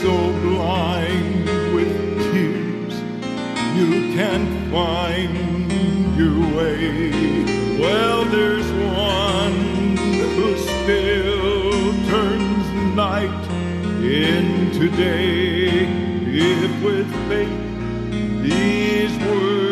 So blind with tears, you can't find your way. Well, there's one who still turns night into day. If with faith these words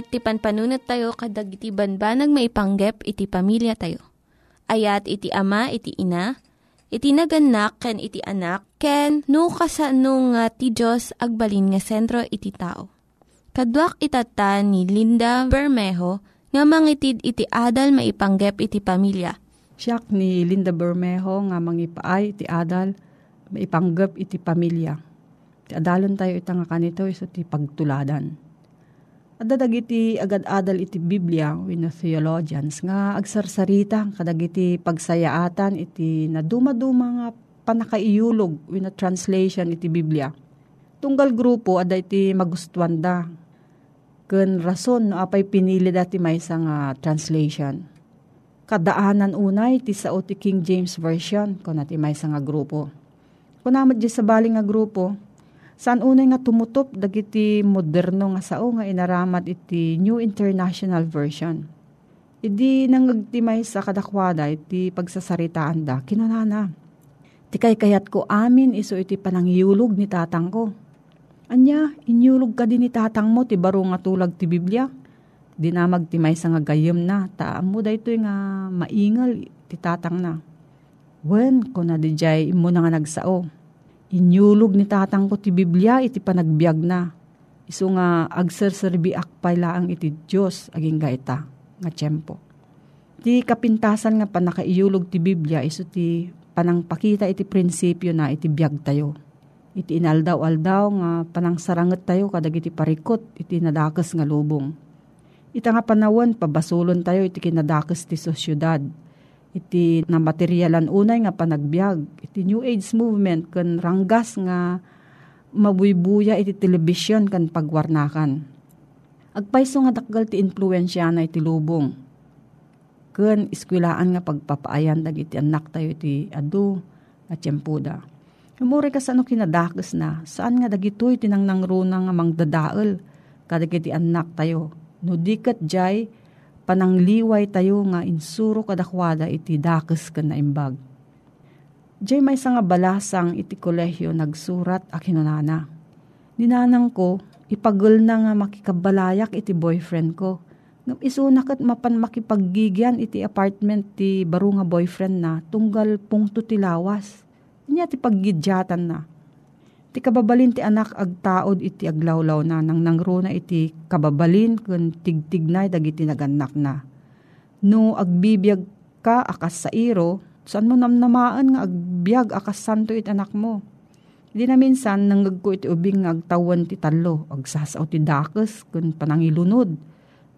Met, ti panpanunat tayo kadag iti banbanag maipanggep iti pamilya tayo. Ayat iti ama, iti ina, iti naganak, ken iti anak, ken no kasano nga ti Diyos agbalin nga sentro iti tao. Kaduak itata ni Linda Bermejo nga mangitid iti adal maipanggep iti pamilya. Siyak ni Linda Bermejo nga mangipaay iti adal, maipanggap iti pamilya. Ti adalon tayo itang kanito iso ti pagtuladan. Adadag iti agad-adal iti Biblia with theologians nga agsarsarita kadag iti pagsayaatan iti naduma-duma nga panakaiyulog with translation iti Biblia. Tunggal grupo ada iti magustuhan da. Ken rason no apay pinili dati may nga translation kadaanan unay ti sao ti King James Version kung nati may nga grupo. Kung namat sa baling nga grupo, saan unay nga tumutop dagiti moderno nga sao nga inaramat iti New International Version. Idi nangagtimay sa kadakwada iti pagsasaritaan da, kinanana. Ti kay kayat ko amin iso iti panangyulog ni tatang ko. Anya, inyulog ka din ni tatang mo ti baro nga tulag ti Biblia di na magtimay sa nga gayem na, taan mo da ito nga maingal, titatang na. Wen, ko na di jay, imo na nga nagsao. Inyulog ni tatang ko ti Biblia, iti panagbiag na. Iso nga agserserbi akpay laang iti Diyos, aging gaita, nga tiyempo. Ti kapintasan nga panakaiyulog ti Biblia, iso ti panangpakita iti prinsipyo na iti biag tayo. Iti inaldaw-aldaw nga panang saranget tayo kadag iti parikot, iti nadakas nga lubong Ita nga panawan, pabasulon tayo iti kinadakes ti sosyudad. Iti na materialan unay nga panagbiag. Iti New Age movement kan ranggas nga mabuybuya iti television kan pagwarnakan. Agpaiso nga dakgal ti influensya na iti lubong. Ken iskwilaan nga pagpapaayan dagiti anak tayo iti adu nga tiyempuda. Umuri ka sa ano kinadakes na, saan nga dagitoy tinang nangruna nga mangdadaal kadagiti anak tayo No dikat jay, panangliway tayo nga insuro kadakwada iti dakes ken na imbag. Jay may nga balasang iti kolehyo nagsurat a kinunana. Ninanang ko, ipagul na nga makikabalayak iti boyfriend ko. Ngam isuna kat mapan makipaggigyan iti apartment ti baro nga boyfriend na tunggal pungto ti lawas. Inya ti paggidyatan na Ti kababalin ti anak agtaod iti aglawlaw na nang nangruna iti kababalin kun tigtignay dagiti naganak na. No agbibiyag ka akas sa iro, saan mo namnamaan nga agbyag akas santo iti anak mo. Di na minsan nanggag ko iti ubing nga agtawan ti talo, agsasaw ti dakes kun panangilunod,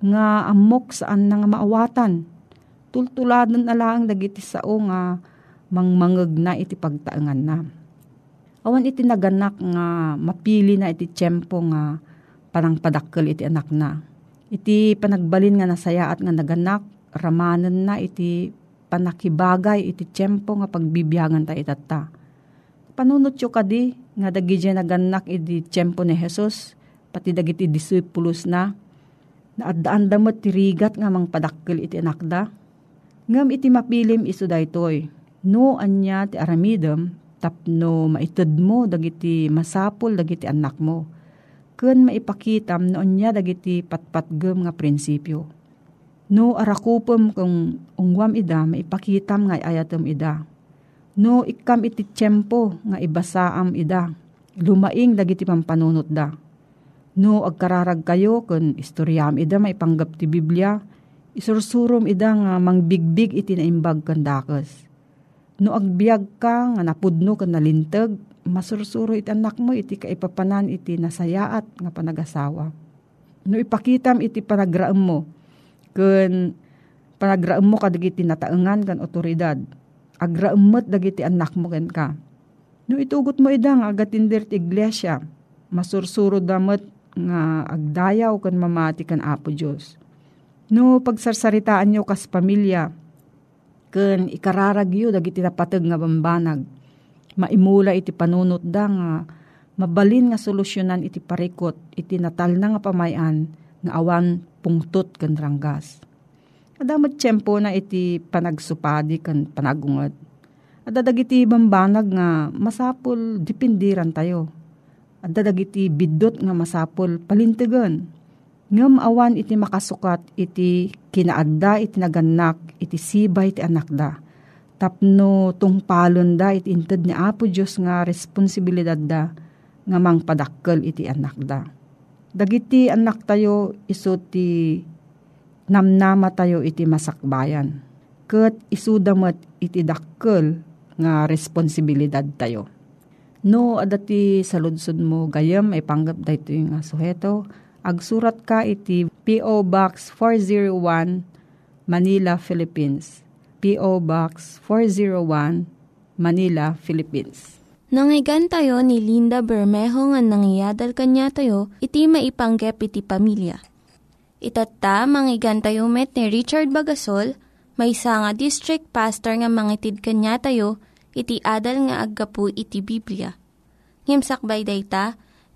nga amok saan nga maawatan. Tultuladan alaang dagiti sao nga mangmangag na iti pagtaangan na Awan iti naganak nga mapili na iti tiyempo nga parang padakkel iti anak na. Iti panagbalin nga nasayaat nga naganak, ramanan na iti panakibagay iti tiyempo nga pagbibiyangan ta itata. Panunot yo kadi nga dagi naganak iti tiyempo ni Jesus, pati dagiti discipulus na, naadaan damot tirigat nga mang padakkel iti anak da. Ngam iti mapilim iso daytoy. No anya ti aramidem tapno maited mo dagiti masapul dagiti anak mo. Ken maipakitam no anya dagiti patpatgem nga prinsipyo. No arakupem kung ungwam ida maipakitam nga ayatem ida. No ikam iti tiyempo nga ibasaam ida. Lumaing dagiti pampanunot da. No agkararag kayo kun istoryam ida maipanggap ti Biblia. Isursurom ida nga mangbigbig iti naimbag kandakas No agbyag ka nga napudno ka nalintag, masursuro iti anak mo iti kaipapanan iti nasayaat nga panagasawa. No ipakitam iti panagraam mo, kun panagraam mo kadagiti nataengan kan otoridad, agraamot dagiti anak mo ken ka. No itugot mo idang agatindir ti iglesia, masursuro damat nga agdayaw kan mamati kan Apo Diyos. No pagsarsaritaan nyo kas pamilya, ken ikararagyo dagiti napateg nga bambanag. Maimula iti panunot da nga mabalin nga solusyonan iti parikot iti natal na nga pamayan nga awan pungtot ken ranggas. Adamat tiyempo na iti panagsupadi ken panagungad. At dagiti bambanag nga masapol dipindiran tayo. At dagiti bidot nga masapol palintegan ngem awan iti makasukat iti kinaadda iti naganak iti sibay iti anak da. Tapno tungpalon da iti inted ni Apo Diyos nga responsibilidad da nga mang padakkel iti anak da. Dagiti anak tayo iso ti namnama tayo iti masakbayan. Kat isudamat iti dakkel nga responsibilidad tayo. No, adati sa ludsod mo gayam ay panggap da ito yung suheto agsurat ka iti P.O. Box 401 Manila, Philippines. P.O. Box 401 Manila, Philippines. Nangyigan tayo ni Linda Bermejo nga nangyadal kanya tayo, iti maipanggep iti pamilya. Itatta, manggigan met ni Richard Bagasol, may nga district pastor nga mangitid kanya tayo, iti adal nga aggapu iti Biblia. Ngimsakbay day ta,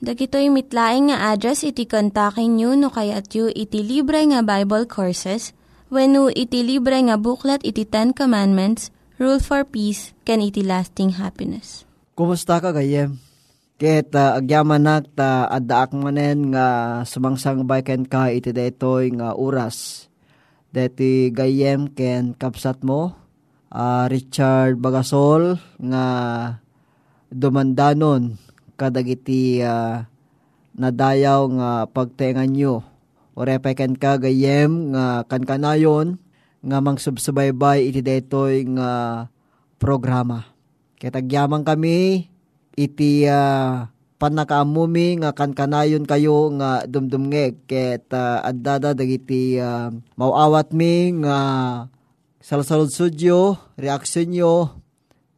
Dagitoy mitlaing nga address iti kontakin nyo no kayat yu iti libre nga Bible Courses when no iti libre nga buklat iti Ten Commandments, Rule for Peace, can iti lasting happiness. Kumusta ka gayem? Ket uh, agyaman nak ta addaak manen nga sumangsang bayken ka iti daytoy nga oras. Deti gayem ken kapsat mo uh, Richard Bagasol nga dumandanon kadagiti uh, nadayaw nga pagtengan nyo. O repeken ka gayem nga kankanayon nga mangsubsubaybay iti detoy nga programa. Kitagyaman kami iti uh, panakaamumi nga kankanayon kayo nga dumdumngeg ket uh, addada dagiti uh, mauawat mi nga salsalod sudyo, reaksyon nyo,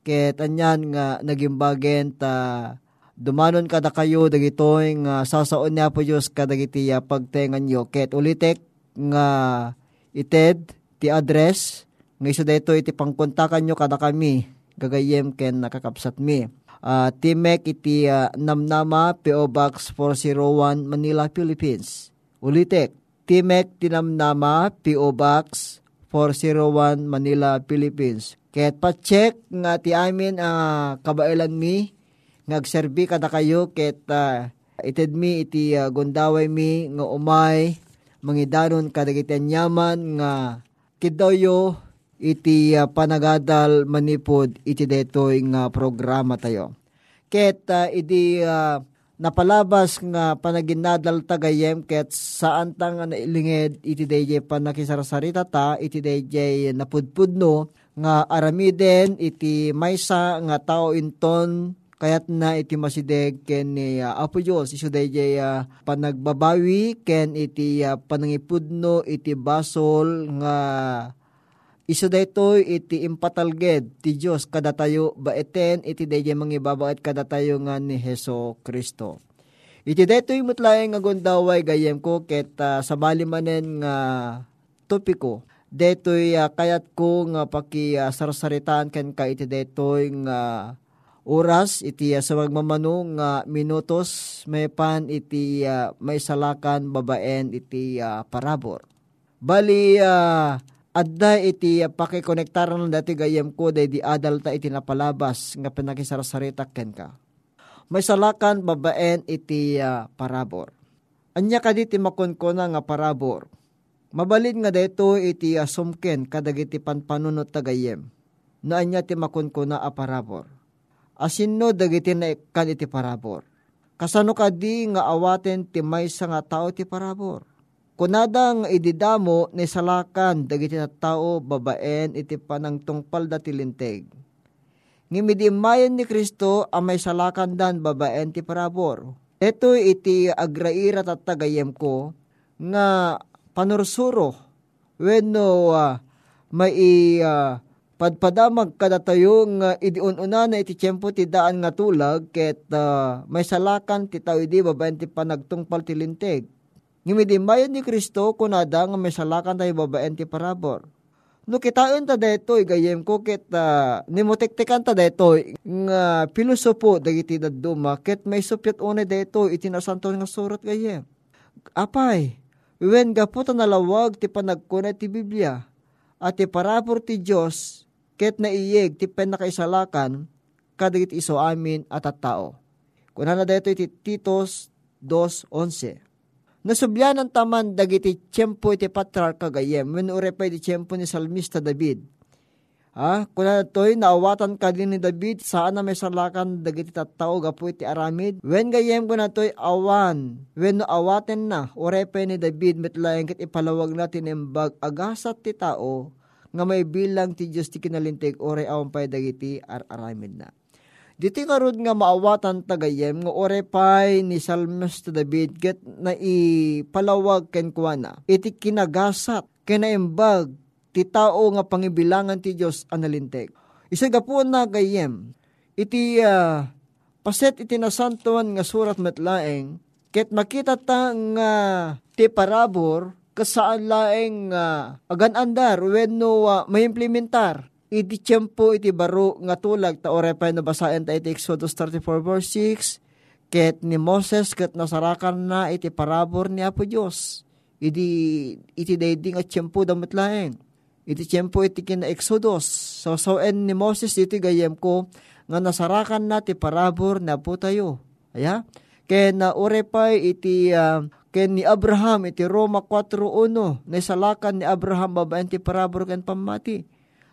ket anyan nga nagimbagen ta Dumanon kada kayo dagitoy nga sasaon niya po Diyos kadagiti uh, pagtengan nyo. Ket ulitek nga ited ti address nga iso dito iti pangkontakan nyo kada kami gagayem ken nakakapsat mi. Uh, Timek iti uh, Namnama PO Box 401 Manila, Philippines. Ulitek, Timek Tinamnama PO Box 401 Manila, Philippines. Ket pa-check nga ti amin uh, kabailan mi ngagserbi kada kayo ket uh, ited mi iti uh, gundaway mi nga umay mangidanon kadagiti nyaman nga kidayo iti uh, panagadal manipod iti detoy nga programa tayo. Ket uh, iti uh, napalabas nga panaginadal tagayem ket saan ta nga nailinged iti dayjay panakisarasarita ta iti dayjay napudpudno nga aramiden iti maysa nga tao inton Kayat na iti masideg ken ni uh, Apo Diyos iso dayjay uh, panagbabawi ken iti uh, panangipudno iti basol nga Iso daytoy iti impatalged ti Dios kadatayo baeten iti dayjay mangibabaet kadatayo nga ni Heso Kristo. Iti daytoy mutlaeng nga gondaway gayem ko ket uh, sabali manen nga topiko. Daytoy uh, kayat ko nga paki uh, sarsaritaan ken ka iti daytoy nga oras iti uh, sa magmamano nga minutos may pan iti uh, may salakan babaen iti uh, parabor. Bali uh, adda iti uh, pakikonektaran dati gayem ko day di adal ta iti napalabas nga pinakisarasarita ken ka. May salakan babaen iti uh, parabor. Anya kaditi makon ko na nga parabor. Mabalid nga deto iti uh, sumken kadagiti panpanunot tagayem. No anya ti makon ko na a parabor. Asinno dagiti na kan iti parabor. Kasano kadi nga awaten ti maysa nga tao ti parabor Kunadang ididamo ni salakan dagiti na tao babaen iti panang tungpal dati linteg. Ngimidimayan ni Kristo ang may salakan dan babaen ti parabor. Ito iti agraira at tagayem ko nga panursuro wenno uh, may uh, padpadamag kadatayo nga idiununa na iti tiyempo ti daan nga tulag ket uh, may salakan ti tao idi babaen ti panagtungpal ti linteg Ngimidimbayan ni Kristo kunada nga may salakan tayo babaen ti parabor. No kitain ta detoy gayem ko ket uh, nimutektekan ta detoy nga pilosopo dagiti dadduma ket may supyat une detoy iti nasanto nga surat gayem. Apay, wen gapo ta nalawag ti panagkunay ti Biblia at ti parabor ti Dios ket naiyeg ti penakaisalakan kadagiti iso amin at at tao. Kunana detoy ti Titos 2.11 Nasubyanan taman dagiti tiyempo iti patrar kagayem, when urepay di tiyempo ni Salmista David. Ha? Kuna to'y naawatan ka din ni David, saan na may salakan dagiti tattao gapu iti aramid. When gayem ko na to'y awan, when awaten na, urepay ni David metlayang kit ipalawag natin imbag agasat ti tao, nga may bilang ti Diyos ti kinalintig, ore awan pa'y dagiti ar-aramid na. Diti karod nga maawatan tagayem nga orepay ni Salmista David get na ipalawag ken kuana. Iti kinagasat kinaimbag ti tao nga pangibilangan ti Dios analinteg. Isa gapuan na gayem iti uh, paset iti nasantuan nga surat metlaeng ket makita ta nga ti parabor kasaan laeng uh, agan andar wenno uh, maimplementar? Iti tiyempo iti baro nga tulag ta orepay na basayan ta iti Exodus 34 verse 6 ket ni Moses ket nasarakan na iti parabor ni Apo Dios iti iti daydi nga tiyempo damit laeng. Iti tiyempo iti kina Exodus. So so en ni Moses iti gayem ko nga nasarakan na ti parabor ni Apo tayo. Aya? Ken na orepay iti uh, ken ni Abraham iti Roma 4.1 na isalakan ni Abraham babaen ti parabor ken pamati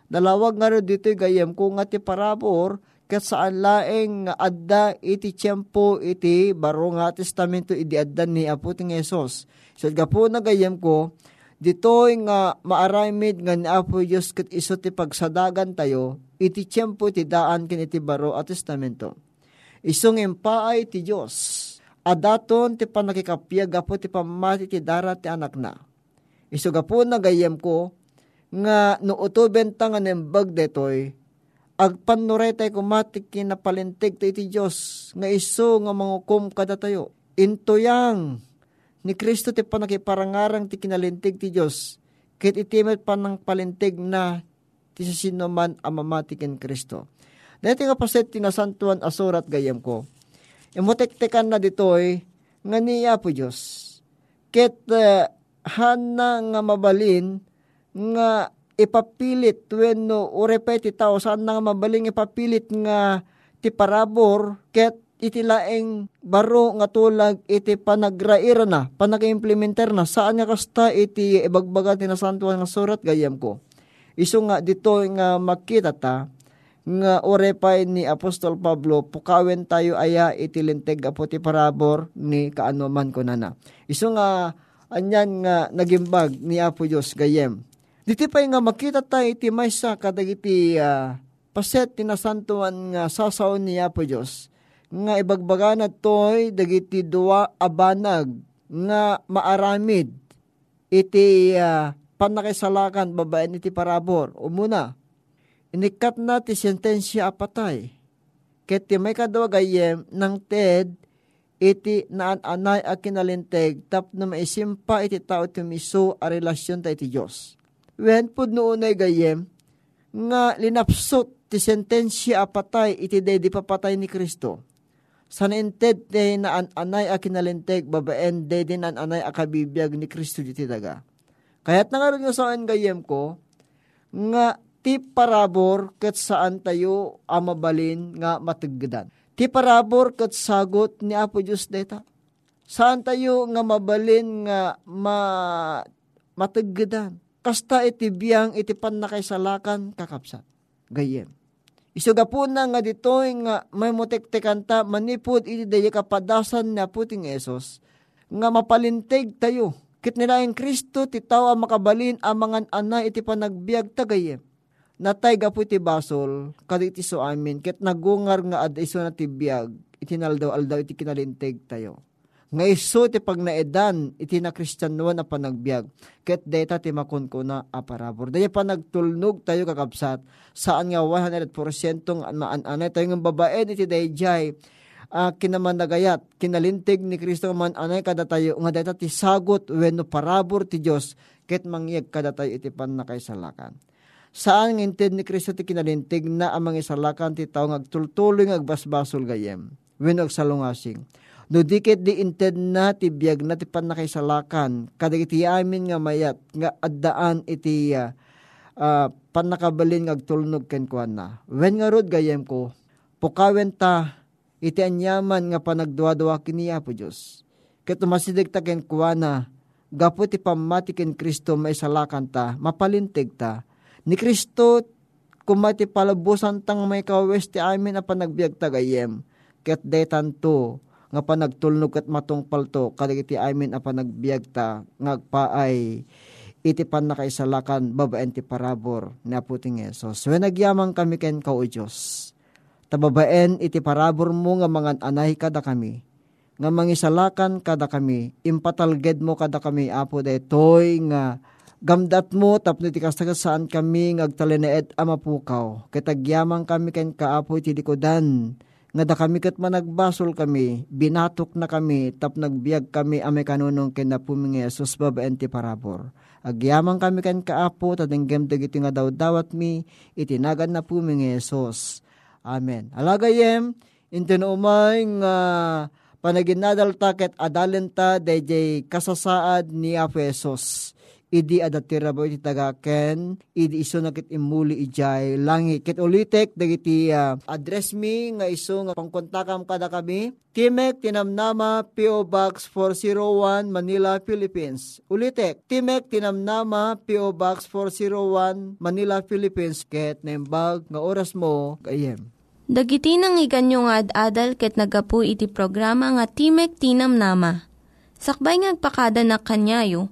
Dalawag nga rin dito gayem kung nga ti parabor kat saan laeng adda iti tiyempo iti baro nga testamento iti adda ni Apo ting Esos. So gapo na gayem ko, dito nga maaramid nga ni Apo Diyos kat iso ti pagsadagan tayo, iti tiyempo iti daan kin iti baro at testamento. Isong impaay ti Diyos, adaton ti panakikapiyag gapo ti pamati ti darat ti anak na. Iso gapo na gayem ko, nga no utuben ta nga nembag detoy agpanuretay kumatik kinapalintig to iti Diyos nga iso nga mangukom kada tayo. Intuyang ni Kristo ti panakiparangarang ti kinalintig ti Diyos kit itimet pa ng palintig na ti sino man amamatikin Kristo. Dati nga paset tinasantuan asurat gayam ko. Imutektekan na ditoy nga niya po Diyos. Ket uh, hana nga mabalin nga ipapilit wenno urepay ti tao saan nga mabaling ipapilit nga ti parabor ket iti laeng baro nga tulag iti panagraira na, panag-implementer na, saan nga kasta iti ibagbaga ti nasantuan nga surat gayam ko. Iso nga dito nga makita ta, nga orepay ni Apostol Pablo, pukawen tayo aya iti linteg apo ti parabor ni kaanuman ko nana. Iso nga, anyan nga nagimbag ni Apo Diyos gayem Diti pa nga makita tayo iti maysa kadagiti uh, paset tinasantuan nga sasaw niya po Diyos. Nga ibagbaga na toy dagiti dua abanag nga maaramid iti uh, panakisalakan babaen iti parabor. Umuna, inikat na ti sentensya apatay. Ket ti may kadwa gayem ng TED iti naan-anay a kinalinteg tap na maisimpa iti tao ti miso a relasyon ta iti Diyos. Wen pud noonay gayem nga linapsot ti sentensya apatay iti day di papatay ni Kristo. San inted ti naan-anay a kinalinteg babaen day din an-anay a kabibiyag ni Kristo iti daga. Kaya't nangaroon nga saan gayem ko nga ti parabor ket saan tayo amabalin nga matagdan. Ti parabor ket sagot ni Apo Diyos deta. Saan tayo nga mabalin nga ma matagdan. Kasta iti biyang iti panakaisalakan kakapsat. Gayem. Isuga po na nga ditoy nga may mutektekan ta manipod iti daya kapadasan na puting esos nga mapalinteg tayo. Kit nila ang Kristo ti tao makabalin ang mga anay iti panagbiag tagayem natay gapu ti basol kaditi so amin ket nagungar nga ad iso na ti biag itinaldaw aldaw iti kinalinteg tayo. Nga iso ti pag naedan iti na kristyanuan na panagbiag ket data ti makunkuna a parabor. Daya pa nagtulnog tayo kakabsat saan nga 100% ng maan-anay tayo ng babaen iti dayjay uh, kinamanagayat kinalintig ni Kristo man anay kada tayo nga data ti sagot wenno parabor ti Dios ket mangyeg kada tayo iti pan nakaisalakan Saan ng inted ni Kristo ti kinalintig na amang isalakan ti tao ngagtultuloy ngagbasbasol gayem. Winog salungasing. No dikit di inted na ti biyag na ti panakaisalakan kadagiti amin nga mayat nga addaan iti uh, uh, panakabalin ngagtulnog ken kuan na. Wen nga rod gayem ko, pukawen ta iti anyaman nga panagduwa-duwa kini Apo Diyos. Ket umasidig ta ken kuana, gapu ti pamati ken Kristo maisalakan ta, mapalintig ta, ni Kristo kumati palabusan tang may kawes ti amin na panagbiag tagayem. Ket detan to nga panagtulnog kat matungpal to kadagiti amin a panagbiag ta ngagpaay iti pan nakaisalakan babaen ti parabor ni aputing Yesus. When nagyamang kami ken ka o Diyos. Tababaen iti parabor mo nga mga anay kada kami. Nga mangisalakan kada kami. Impatalged mo kada kami apo detoy nga Gamdat mo tapno ti saan kami ngagtaleneet ama pukaw. Kitagyamang kami ken kaapo iti likodan. Nga da kami kat managbasol kami, binatok na kami, tap nagbiag kami ame kanunong ken napuming Yesus babaen ti parabor. Agyamang kami ken kaapo, tadenggem dagiti nga daw dawat mi, itinagan na puming Yesus. Amen. Alagayem, intinumay nga uh, panaginadal taket adalenta dayjay kasasaad ni Apesos idi adatira bo iti tagaken, idi iso nakit imuli ijay langi. Kit ulitek, dagiti uh, address me nga iso nga pangkontakam kada kami. Timek Tinamnama P.O. Box 401 Manila, Philippines. Ulitek, Timek Tinamnama P.O. Box 401 Manila, Philippines. Ket nembag nga oras mo, kayem. Dagiti nang iganyo nga ad-adal ket nagapu iti programa nga Timek Tinamnama. Sakbay ngagpakada na kanyayo,